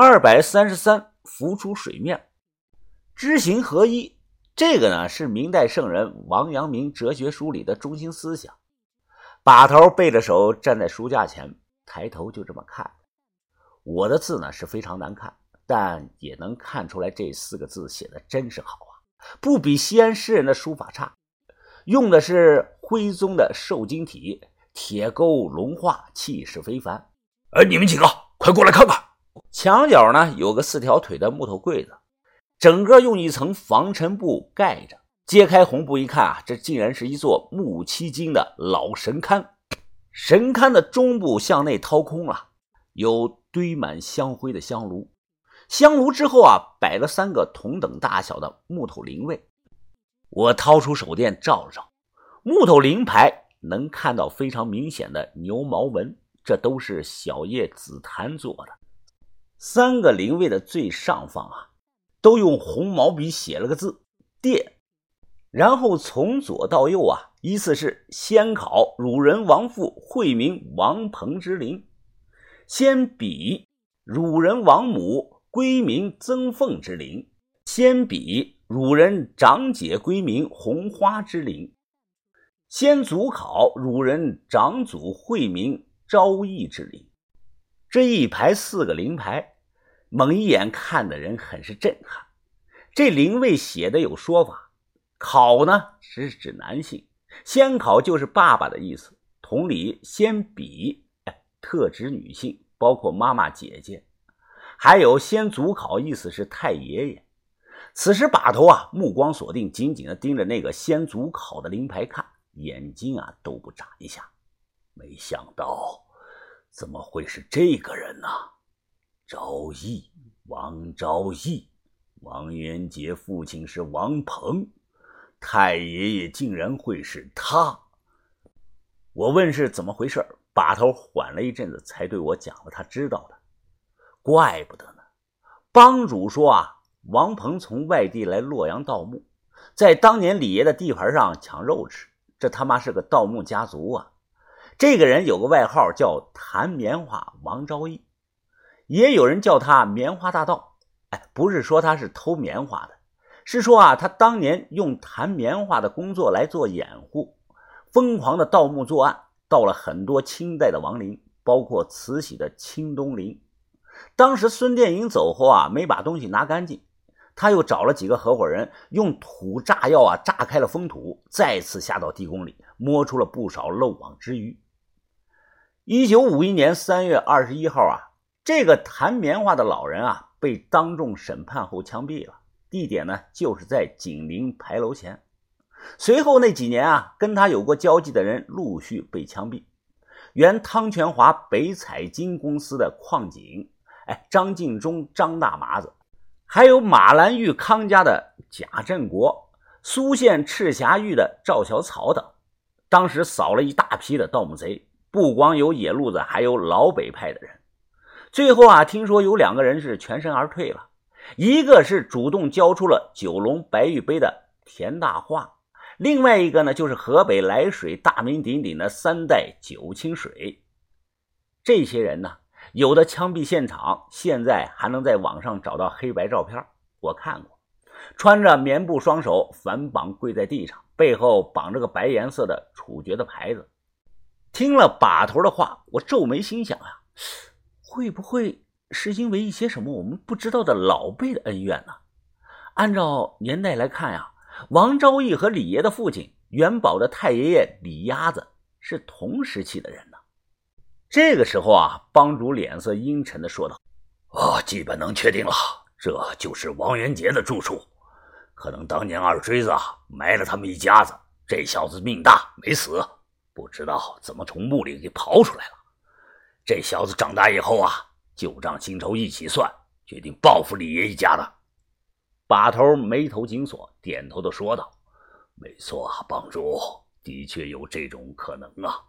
二百三十三浮出水面，知行合一。这个呢是明代圣人王阳明哲学书里的中心思想。把头背着手站在书架前，抬头就这么看。我的字呢是非常难看，但也能看出来这四个字写的真是好啊，不比西安诗人的书法差。用的是徽宗的瘦金体，铁钩龙画，气势非凡。哎，你们几个快过来看看！墙角呢有个四条腿的木头柜子。整个用一层防尘布盖着，揭开红布一看啊，这竟然是一座木漆金的老神龛。神龛的中部向内掏空了，有堆满香灰的香炉。香炉之后啊，摆了三个同等大小的木头灵位。我掏出手电照了照，木头灵牌能看到非常明显的牛毛纹，这都是小叶紫檀做的。三个灵位的最上方啊。都用红毛笔写了个字“殿”，然后从左到右啊，依次是先考汝人王父讳名王鹏之灵，先比汝人王母归明曾凤之灵，先比汝人长姐归明红花之灵，先祖考汝人长祖讳名昭义之灵。这一排四个灵牌。猛一眼看的人很是震撼。这灵位写的有说法，考呢是指男性，先考就是爸爸的意思。同理，先比特指女性，包括妈妈、姐姐。还有先祖考，意思是太爷爷。此时把头啊，目光锁定，紧紧的盯着那个先祖考的灵牌看，眼睛啊都不眨一下。没想到，怎么会是这个人呢？昭义，王昭义，王元杰父亲是王鹏，太爷爷竟然会是他。我问是怎么回事，把头缓了一阵子，才对我讲了他知道的。怪不得呢，帮主说啊，王鹏从外地来洛阳盗墓，在当年李爷的地盘上抢肉吃，这他妈是个盗墓家族啊！这个人有个外号叫弹棉花王昭义。也有人叫他棉花大盗，哎，不是说他是偷棉花的，是说啊，他当年用弹棉花的工作来做掩护，疯狂的盗墓作案，盗了很多清代的王陵，包括慈禧的清东陵。当时孙殿英走后啊，没把东西拿干净，他又找了几个合伙人，用土炸药啊炸开了封土，再次下到地宫里，摸出了不少漏网之鱼。一九五一年三月二十一号啊。这个弹棉花的老人啊，被当众审判后枪毙了。地点呢，就是在景陵牌楼前。随后那几年啊，跟他有过交际的人陆续被枪毙。原汤泉华北彩金公司的矿井，哎，张敬忠、张大麻子，还有马兰峪康家的贾振国，苏县赤霞峪的赵小草等，当时扫了一大批的盗墓贼，不光有野路子，还有老北派的人。最后啊，听说有两个人是全身而退了，一个是主动交出了九龙白玉杯的田大化，另外一个呢就是河北涞水大名鼎鼎的三代九清水。这些人呢，有的枪毙现场，现在还能在网上找到黑白照片，我看过，穿着棉布双手反绑跪在地上，背后绑着个白颜色的处决的牌子。听了把头的话，我皱眉心想啊。会不会是因为一些什么我们不知道的老辈的恩怨呢？按照年代来看呀，王昭义和李爷的父亲元宝的太爷爷李鸭子是同时期的人呢。这个时候啊，帮主脸色阴沉的说道：“啊，基本能确定了，这就是王元杰的住处。可能当年二锥子埋了他们一家子，这小子命大没死，不知道怎么从墓里给刨出来了。”这小子长大以后啊，旧账新仇一起算，决定报复李爷一家的。把头眉头紧锁，点头的说道：“没错啊，帮主的确有这种可能啊。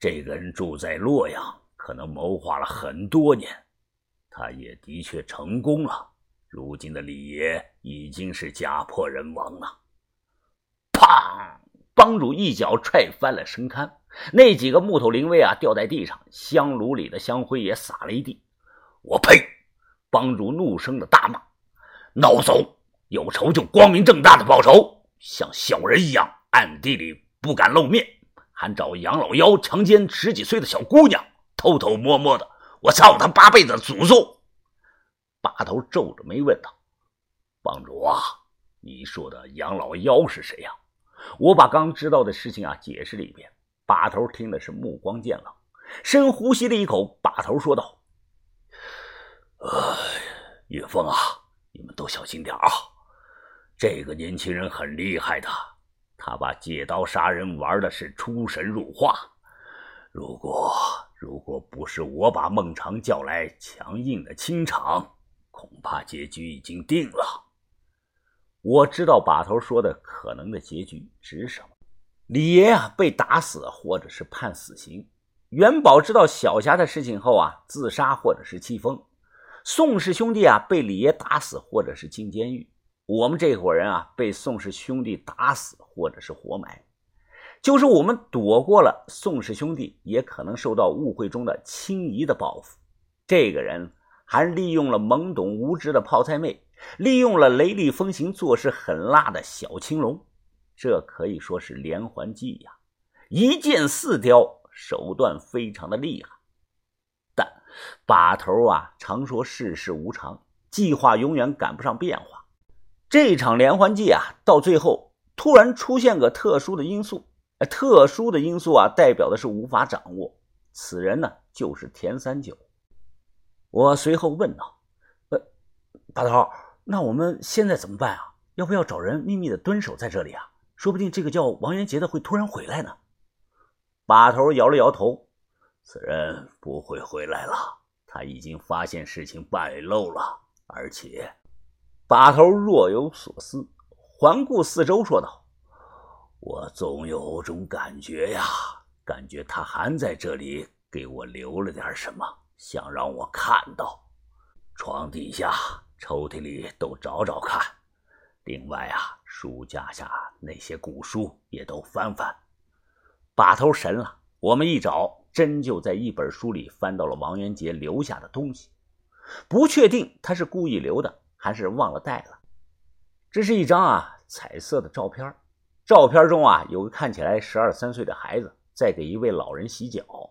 这个人住在洛阳，可能谋划了很多年，他也的确成功了。如今的李爷已经是家破人亡了。”帮主一脚踹翻了神龛。那几个木头灵位啊，掉在地上，香炉里的香灰也洒了一地。我呸！帮主怒声的大骂：“孬种，有仇就光明正大的报仇，像小人一样暗地里不敢露面，还找杨老妖强奸十几岁的小姑娘，偷偷摸摸的，我操他八辈子祖宗！”把头皱着眉问道：“帮主啊，你说的杨老妖是谁呀？”我把刚知道的事情啊解释了一遍。把头听的是目光渐冷，深呼吸了一口，把头说道：“哎，岳峰啊，你们都小心点啊！这个年轻人很厉害的，他把借刀杀人玩的是出神入化。如果如果不是我把孟尝叫来强硬的清场，恐怕结局已经定了。我知道把头说的可能的结局是什么。”李爷啊，被打死或者是判死刑。元宝知道小霞的事情后啊，自杀或者是气疯。宋氏兄弟啊，被李爷打死或者是进监狱。我们这伙人啊，被宋氏兄弟打死或者是活埋。就是我们躲过了宋氏兄弟，也可能受到误会中的青姨的报复。这个人还利用了懵懂无知的泡菜妹，利用了雷厉风行、做事狠辣的小青龙。这可以说是连环计呀，一箭四雕，手段非常的厉害。但把头啊，常说世事无常，计划永远赶不上变化。这场连环计啊，到最后突然出现个特殊的因素，特殊的因素啊，代表的是无法掌握。此人呢，就是田三九。我随后问道：“呃，把头，那我们现在怎么办啊？要不要找人秘密的蹲守在这里啊？”说不定这个叫王元杰的会突然回来呢。把头摇了摇头，此人不会回来了，他已经发现事情败露了。而且，把头若有所思，环顾四周，说道：“我总有种感觉呀，感觉他还在这里，给我留了点什么，想让我看到。床底下、抽屉里都找找看。另外啊。”书架下那些古书也都翻翻，把头神了。我们一找，真就在一本书里翻到了王元杰留下的东西。不确定他是故意留的，还是忘了带了。这是一张啊彩色的照片，照片中啊有个看起来十二三岁的孩子在给一位老人洗脚。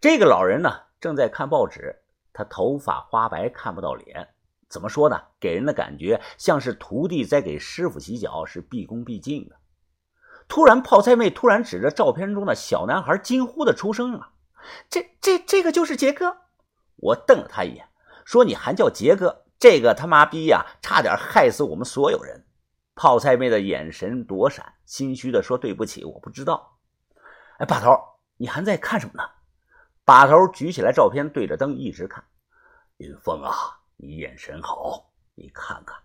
这个老人呢正在看报纸，他头发花白，看不到脸。怎么说呢？给人的感觉像是徒弟在给师傅洗脚，是毕恭毕敬的。突然，泡菜妹突然指着照片中的小男孩，惊呼的出声了：“这、这、这个就是杰哥！”我瞪了他一眼，说：“你还叫杰哥？这个他妈逼呀，差点害死我们所有人！”泡菜妹的眼神躲闪，心虚的说：“对不起，我不知道。”哎，把头，你还在看什么呢？把头举起来照片，对着灯一直看。云峰啊！你眼神好，你看看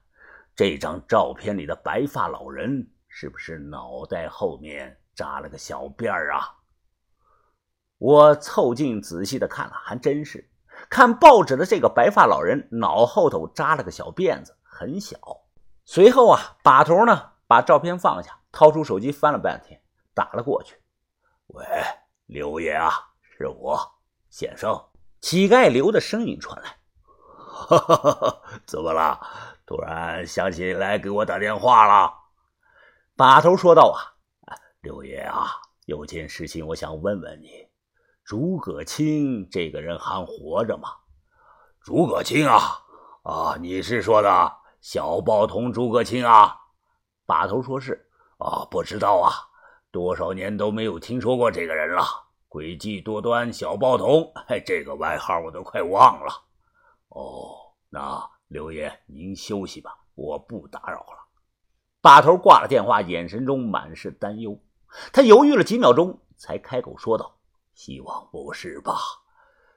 这张照片里的白发老人，是不是脑袋后面扎了个小辫儿啊？我凑近仔细的看了，还真是。看报纸的这个白发老人脑后头扎了个小辫子，很小。随后啊，把头呢把照片放下，掏出手机翻了半天，打了过去。喂，刘爷啊，是我，先生。乞丐刘的声音传来。哈哈哈哈怎么了？突然想起来给我打电话了。把头说道：“啊，六爷啊，有件事情我想问问你，诸葛青这个人还活着吗？”诸葛青啊，啊，你是说的小报童诸葛青啊？把头说是。啊，不知道啊，多少年都没有听说过这个人了。诡计多端小报童，这个外号我都快忘了。哦，那刘爷您休息吧，我不打扰了。把头挂了电话，眼神中满是担忧。他犹豫了几秒钟，才开口说道：“希望不是吧？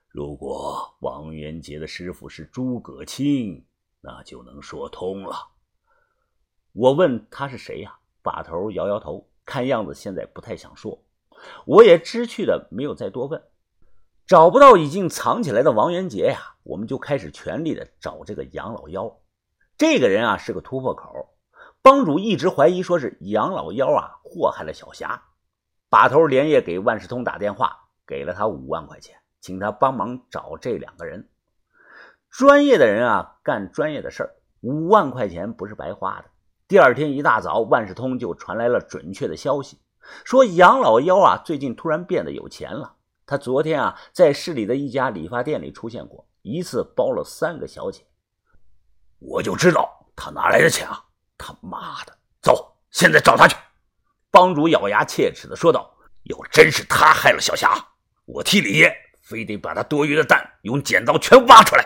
如果王元杰的师傅是诸葛青，那就能说通了。”我问他是谁呀？把头摇摇头，看样子现在不太想说。我也知趣的没有再多问。找不到已经藏起来的王元杰呀，我们就开始全力的找这个杨老妖。这个人啊是个突破口，帮主一直怀疑说是杨老妖啊祸害了小霞。把头连夜给万事通打电话，给了他五万块钱，请他帮忙找这两个人。专业的人啊，干专业的事儿，五万块钱不是白花的。第二天一大早，万事通就传来了准确的消息，说杨老幺啊，最近突然变得有钱了。他昨天啊，在市里的一家理发店里出现过一次，包了三个小姐。我就知道他哪来的钱啊！他妈的，走，现在找他去！帮主咬牙切齿的说道：“要真是他害了小霞，我替李爷非得把他多余的蛋用剪刀全挖出来。”